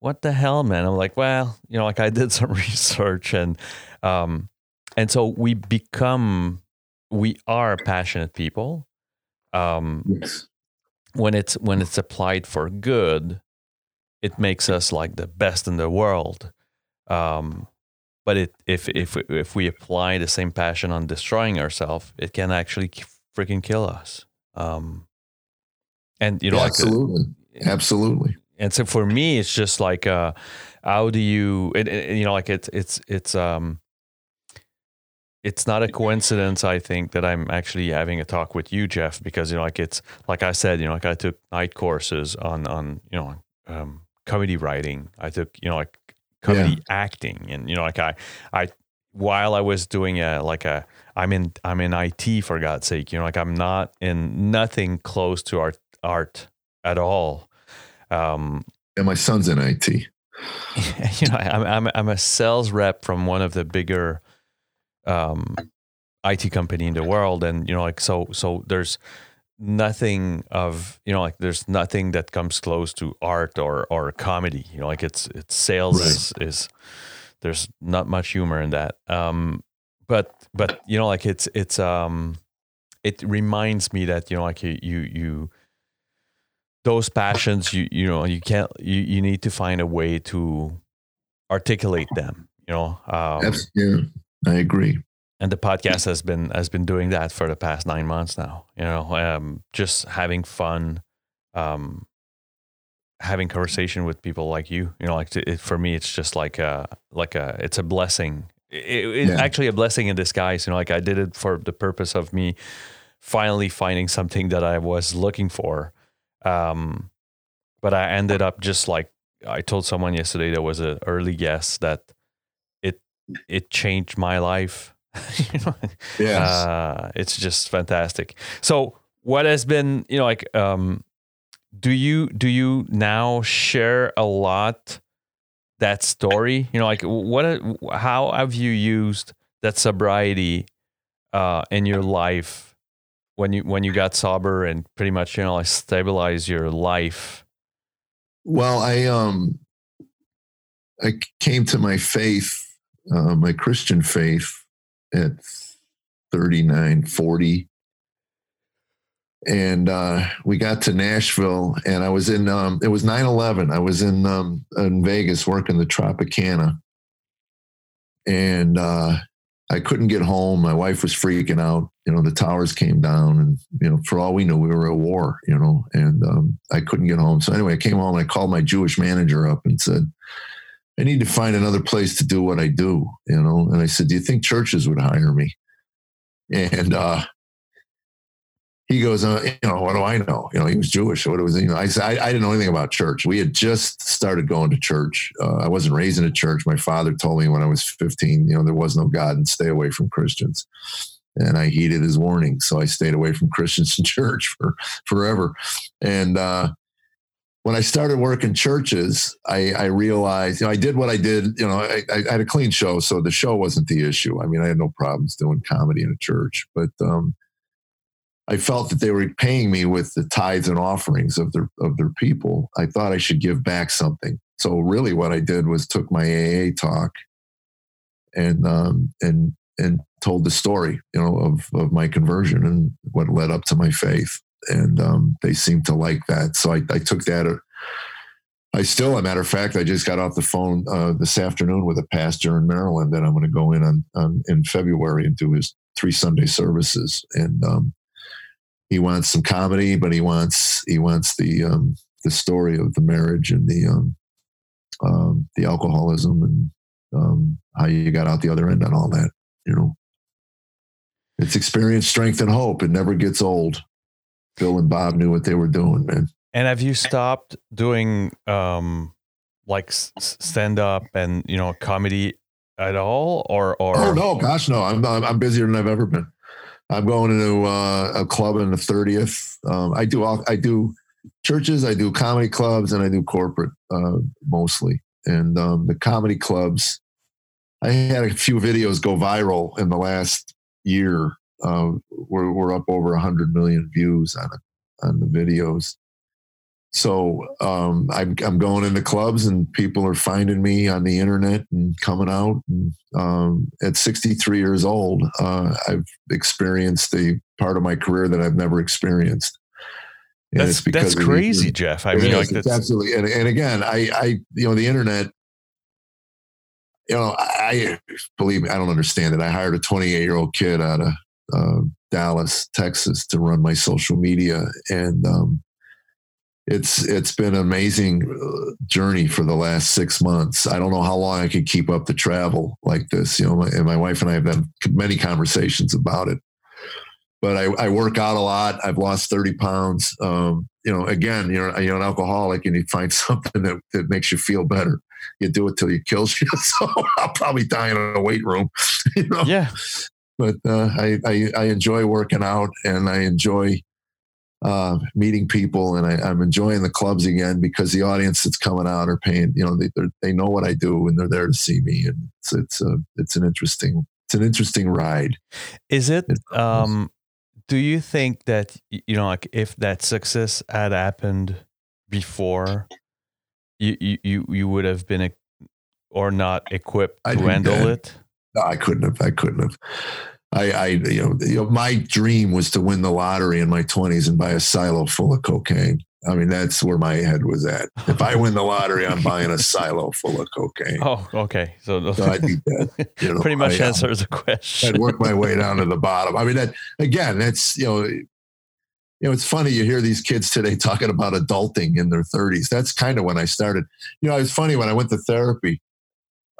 what the hell, man? I'm like, well, you know, like I did [laughs] some research and, um, and so we become, we are passionate people. Um, yes. when it's, when it's applied for good, it makes us like the best in the world. Um, but it, if, if, if we apply the same passion on destroying ourselves, it can actually freaking kill us. Um, and you know, yeah, like absolutely, absolutely and so for me it's just like uh how do you it, it, you know like it's it's it's um it's not a coincidence i think that i'm actually having a talk with you jeff because you know like it's like i said you know like i took night courses on on you know um comedy writing. I took you know like comedy yeah. acting. And you know like i i while i was doing a like a i'm in i'm in it for god's sake. You know like i'm not in nothing close to art art at all um, and my son's in IT. [laughs] you know, I'm, I'm, I'm a sales rep from one of the bigger um, IT company in the world, and you know, like so, so there's nothing of you know, like there's nothing that comes close to art or or comedy. You know, like it's it's sales right. is, is there's not much humor in that. Um, but but you know, like it's it's um, it reminds me that you know, like you you you those passions you you know you can't you, you need to find a way to articulate them you know um, yeah i agree and the podcast has been has been doing that for the past nine months now you know um, just having fun um, having conversation with people like you. You know, like to, it, for me, it's just like a like a it's a blessing. It, it's yeah. actually a blessing in disguise. You know, like I did it for the purpose of me finally finding something that I was looking for. Um, but I ended up just like I told someone yesterday there was an early guess that it it changed my life. [laughs] you know? Yes. Uh, it's just fantastic. So what has been, you know, like um do you do you now share a lot that story? You know, like what how have you used that sobriety uh in your life when you when you got sober and pretty much, you know, like stabilize your life? Well, I um I came to my faith, uh, my Christian faith at 39, 40. And uh, we got to Nashville and I was in, um, it was 9 11. I was in, um, in Vegas working the Tropicana. And uh, I couldn't get home. My wife was freaking out. You know, the towers came down, and you know, for all we knew, we were at war. You know, and um, I couldn't get home. So anyway, I came home. and I called my Jewish manager up and said, "I need to find another place to do what I do." You know, and I said, "Do you think churches would hire me?" And uh, he goes, uh, you know, what do I know? You know, he was Jewish. What was, you know, I said, I, I, didn't know anything about church. We had just started going to church. Uh, I wasn't raised in a church. My father told me when I was 15, you know, there was no God and stay away from Christians. And I heeded his warning. So I stayed away from Christians in [laughs] church for forever. And, uh, when I started working churches, I, I, realized, you know, I did what I did. You know, I, I, had a clean show, so the show wasn't the issue. I mean, I had no problems doing comedy in a church, but um, I felt that they were paying me with the tithes and offerings of their of their people. I thought I should give back something. So really, what I did was took my AA talk and um, and and told the story, you know, of of my conversion and what led up to my faith. And um, they seemed to like that, so I, I took that. I still, a matter of fact, I just got off the phone uh, this afternoon with a pastor in Maryland that I'm going to go in on, on, in February and do his three Sunday services. And um, he wants some comedy, but he wants he wants the um, the story of the marriage and the um, um, the alcoholism and um, how you got out the other end on all that. You know, it's experience, strength, and hope. It never gets old. Bill and Bob knew what they were doing, man. And have you stopped doing um, like stand up and you know comedy at all, or or? Oh no, gosh, no! I'm I'm busier than I've ever been. I'm going to uh, a club in the 30th. Um, I do all, I do churches, I do comedy clubs, and I do corporate uh, mostly. And um, the comedy clubs, I had a few videos go viral in the last year. Uh, we're, we're up over 100 million views on it, on the videos. So um, I'm, I'm going into clubs and people are finding me on the internet and coming out. And, um, at 63 years old, uh, I've experienced a part of my career that I've never experienced. And that's that's crazy, Jeff. I mean, like that's absolutely. And, and again, I, I, you know, the internet. You know, I believe me, I don't understand it. I hired a 28 year old kid out of uh, Dallas, Texas, to run my social media, and um, it's it's been an amazing uh, journey for the last six months. I don't know how long I could keep up the travel like this. You know, my, and my wife and I have had many conversations about it. But I, I work out a lot. I've lost thirty pounds. Um, you know, again, you're you're an alcoholic, and you find [laughs] something that, that makes you feel better. You do it till you kill [laughs] you. So I'll probably die in a weight room. [laughs] You know? Yeah. But uh, I, I I enjoy working out, and I enjoy uh, meeting people, and I, am enjoying the clubs again because the audience that's coming out are paying. You know, they they know what I do, and they're there to see me, and it's it's a it's an interesting it's an interesting ride. Is it? Um, do you think that you know, like, if that success had happened before, you you you would have been or not equipped to handle it? No, I couldn't have. I couldn't have. I, I you, know, you know, my dream was to win the lottery in my 20s and buy a silo full of cocaine. I mean, that's where my head was at. If I win the lottery, I'm buying a [laughs] silo full of cocaine. Oh, okay. So, so I'd be dead. [laughs] You know, pretty much I, um, answers the question. I'd work my way down to the bottom. I mean, that again, that's you know, you know, it's funny you hear these kids today [laughs] talking about adulting in their 30s. That's kind of when I started. You know, it's funny when I went to therapy.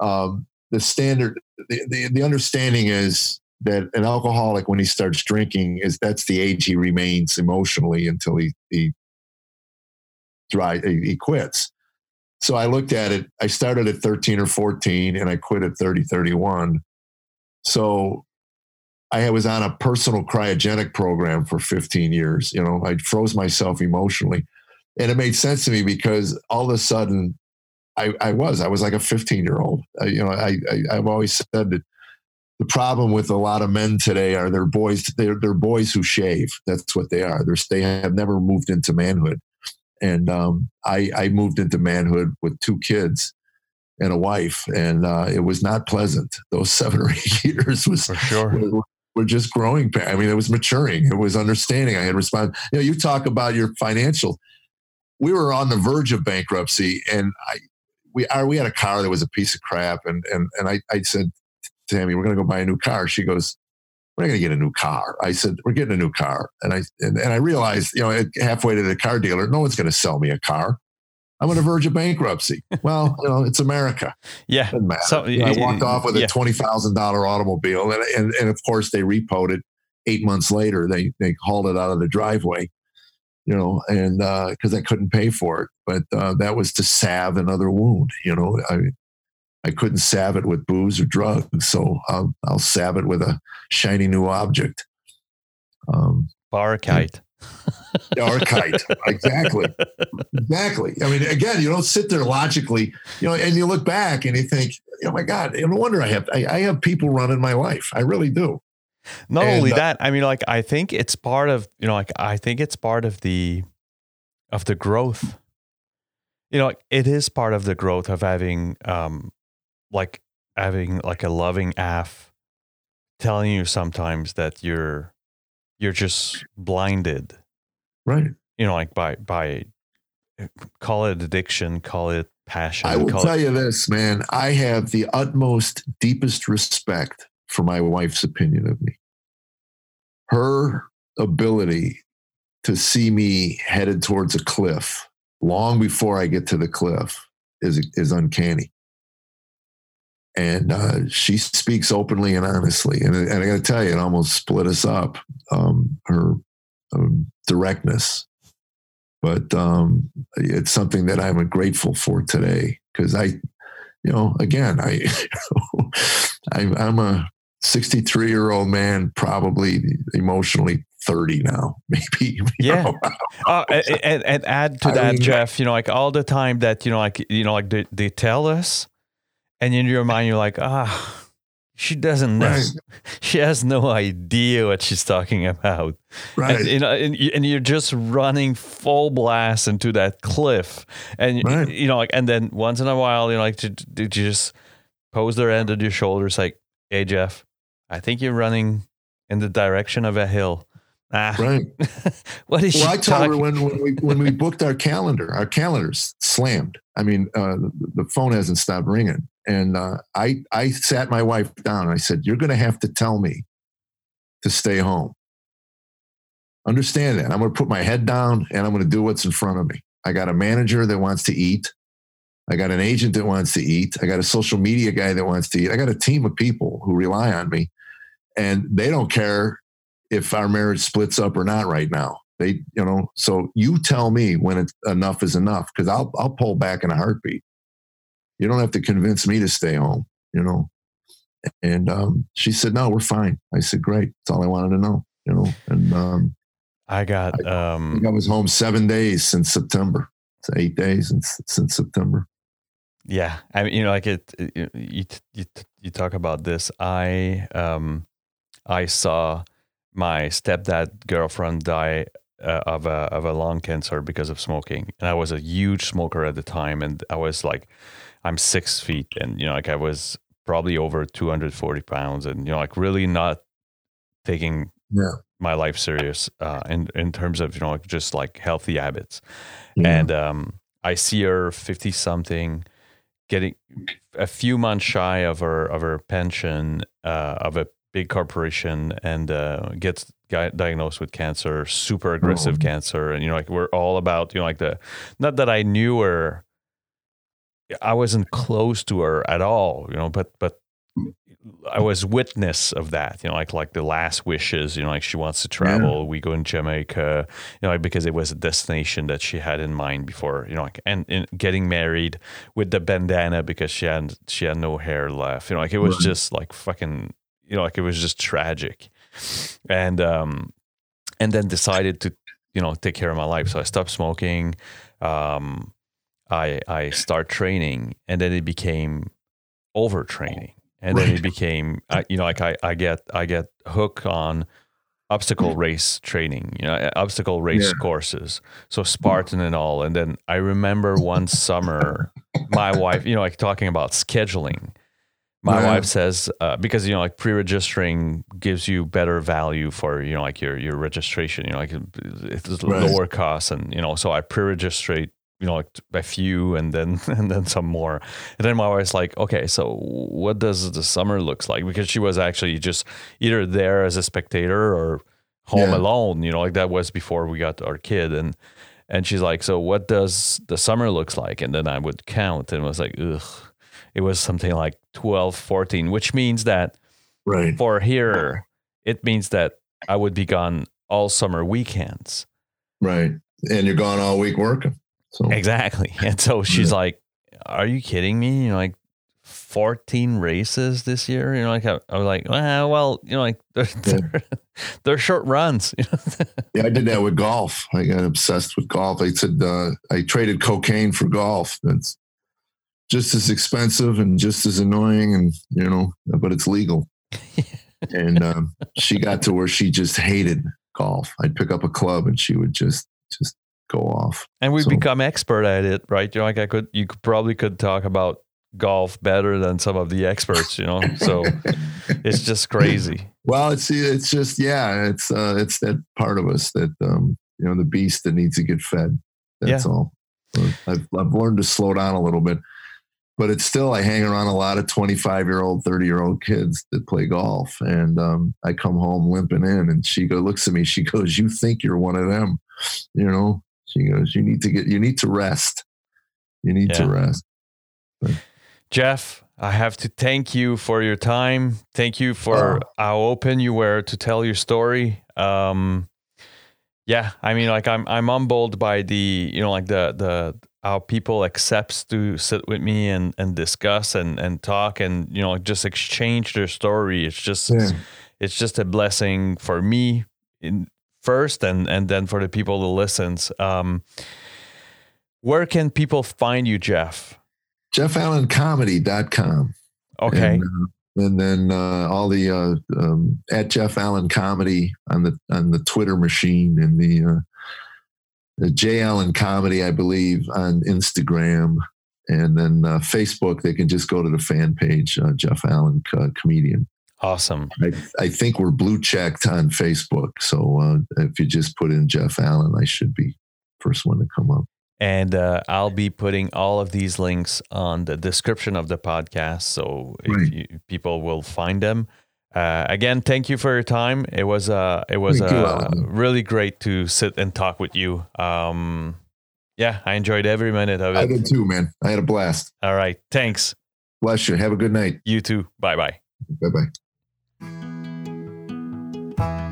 Um, the standard, the, the, the understanding is that an alcoholic, when he starts drinking, is that's the age he remains emotionally until he he dry he quits. So I looked at it. I started at 13 or 14, and I quit at 30, 31. So I was on a personal cryogenic program for 15 years. You know, I froze myself emotionally. And it made sense to me because all of a sudden I, I was, I was like a 15 year old. You know, I, I, have always said that the problem with a lot of men today are they're boys, they're, they're boys who shave. That's what they are. They're, they have never moved into manhood. And um, I, I moved into manhood with two kids and a wife, and uh, it was not pleasant. Those [laughs] seven or eight years was for sure. Were, were just growing. I mean, it was maturing. It was understanding. I had responded. You know, you talk about your financial. We were on the verge of bankruptcy, and I we are we had a car that was a piece of crap, and and and I I said, Tammy, we're going to go buy a new car. She goes, we're not going to get a new car. I said, we're getting a new car. And I, and, and I realized, you know, halfway to the car dealer, no one's going to sell me a car. I'm on the verge of bankruptcy. Well, you know, it's America. Yeah. So you know, I walked off with yeah. a twenty thousand dollar automobile, and, and and of course they repoed it. Eight months later, they they hauled it out of the driveway. You know, and because uh, I couldn't pay for it, but uh, that was to salve another wound. You know, I I couldn't salve it with booze or drugs, so I'll I'll salve it with a shiny new object. Um, Barkite. Archite. exactly. Exactly. I mean, again, you don't sit there logically, you know, and you look back and you think, oh my God, no wonder I have I, I have people running my life. I really do. Not and, only uh, that, I mean, like I think it's part of, you know, like I think it's part of the of the growth. You know, like it is part of the growth of having um like having like a loving af telling you sometimes that you're you're just blinded. Right. You know like by by call it addiction call it passion i will tell it- you this man i have the utmost deepest respect for my wife's opinion of me. Her ability to see me headed towards a cliff long before i get to the cliff is is uncanny and uh, she speaks openly and honestly. And, and I got to tell you, it almost split us up. Um, her um, directness, but um, it's something that I'm grateful for today because I, you know, again, I, [laughs] I'm, I'm a 63 year old man, probably emotionally 30 now, [laughs] maybe. Yeah. uh, [laughs] and, and, add to that, I mean, Jeff, you know, like all the time that, you know, like, you know, like they, they tell us and in your mind you're like ah she doesn't know right. [laughs] she has no idea what she's talking about right and, you know, and, and, you're just running full blast into that cliff and right. you know like and then once in a while you know like to, to just pose their end on your shoulders like hey jeff i think you're running in the direction of a hill Ah. Right. [laughs] what is well, I told her when, when we when we booked our calendar, our calendars slammed. I mean, uh, the phone hasn't stopped ringing, and uh, I I sat my wife down and I said, "You're going to have to tell me to stay home. Understand that? I'm going to put my head down and I'm going to do what's in front of me. I got a manager that wants to eat. I got an agent that wants to eat. I got a social media guy that wants to eat. I got a team of people who rely on me, and they don't care if our marriage splits up or not right now. They, you know, so you tell me when it's enough is enough because I'll I'll pull back in a heartbeat. You don't have to convince me to stay home, you know. And um, she said, "No, we're fine." I said, "Great." That's all I wanted to know, you know. And um, I got. I, um, I, I was home seven days since September. It's eight days since, since September. Yeah, I mean, you know, like it. it you you you talk about this. I um, I saw my stepdad girlfriend die uh, of a of a lung cancer because of smoking, and I was a huge smoker at the time, and I was like, I'm six feet, and you know, like I was probably over 240 pounds, and you know, like really not taking yeah. my life serious uh, in in terms of you know, like just like healthy habits, yeah. and um, I see her 50 something getting a few months shy of her of her pension uh, of a big corporation and uh, gets diagnosed with cancer, super aggressive oh. cancer, and you know, like we're all about you know, like the not that I knew her, I wasn't close to her at all, you know, but but I was witness of that, you know, like like the last wishes, you know, like she wants to travel. Yeah. We go in Jamaica, you know, because it was a destination that she had in mind before, you know, like and, and getting married with the bandana because she had she had no hair left, you know, like it was right. just like fucking, you know, like it was just tragic, and um, and then decided to, you know, take care of my life. So I stopped smoking, um, I I start training, and then it became overtraining and right. then it became you know like I, I get I get hooked on obstacle [laughs] race training you know obstacle race yeah. courses so spartan and all and then i remember one [laughs] summer my wife you know like talking about scheduling my yeah. wife says uh, because you know like pre-registering gives you better value for you know like your your registration you know like it's right. lower cost and you know so i pre-registrate you know, like a few and then [laughs] and then some more. And then my wife's like, okay, so what does the summer looks like? Because she was actually just either there as a spectator or home yeah. alone, you know, like that was before we got our kid. And and she's like, so what does the summer looks like? And then I would count and was like, ugh. It was something like 12, 14, which means that right. for here, it means that I would be gone all summer weekends. Right. And you're gone all week working. So exactly. [laughs] And so she's like, "Are you kidding me? You know, like 14 races this year. You know, like I, I was like, well, well, you know, like [laughs] they're, they're, they're short runs. [laughs] yeah, I did that with golf. I got obsessed with golf. I said uh, I traded cocaine for golf. That's just as expensive and just as annoying, and you know, but it's legal. and um, she got to where she just hated golf. I'd pick up a club and she would just just go off. And we so, become expert at it, right? You know, like I could, you could probably could talk about golf better than some of the experts, you know. So [laughs] it's just crazy. Well, it's it's just yeah, it's uh, it's that part of us that um, you know the beast that needs to get fed. That's yeah. all. I've I've learned to slow down a little bit, but it's still I hang around a lot of twenty five year old, thirty year old kids that play golf, and um, I come home limping in, and she go looks at me, she goes, "You think you're one of them?" You know, she goes, "You need to get. You need to rest. You need yeah. to rest." But, Jeff, I have to thank you for your time. Thank you for oh. how open you were to tell your story. Um, yeah, I mean, like I'm I'm humbled by the you know like the the how people accepts to sit with me and and discuss and and talk and you know just exchange their story. It's just yeah. it's just a blessing for me in first and and then for the people who listens um, where can people find you jeff? Jeffallencomedy.com okay. And, uh, and then uh, all the uh, um, at jeff allen comedy on the on the twitter machine and the uh, the j allen comedy i believe on instagram. And then uh, facebook they can just go to the fan page uh, jeff allen comedian Awesome. I, I, think we're blue checked on Facebook. So uh, if you just put in Jeff Allen, I should be first one to come up. And uh, I'll be putting all of these links on the description of the podcast, so right. you, people will find them. Uh, again, thank you for your time. It was uh, it was uh, really great to sit and talk with you. Um, yeah, I enjoyed every minute of it. I did too, man. I had a blast. All right, thanks. Bless you. Have a good night. You too. Bye bye. Bye bye thank you.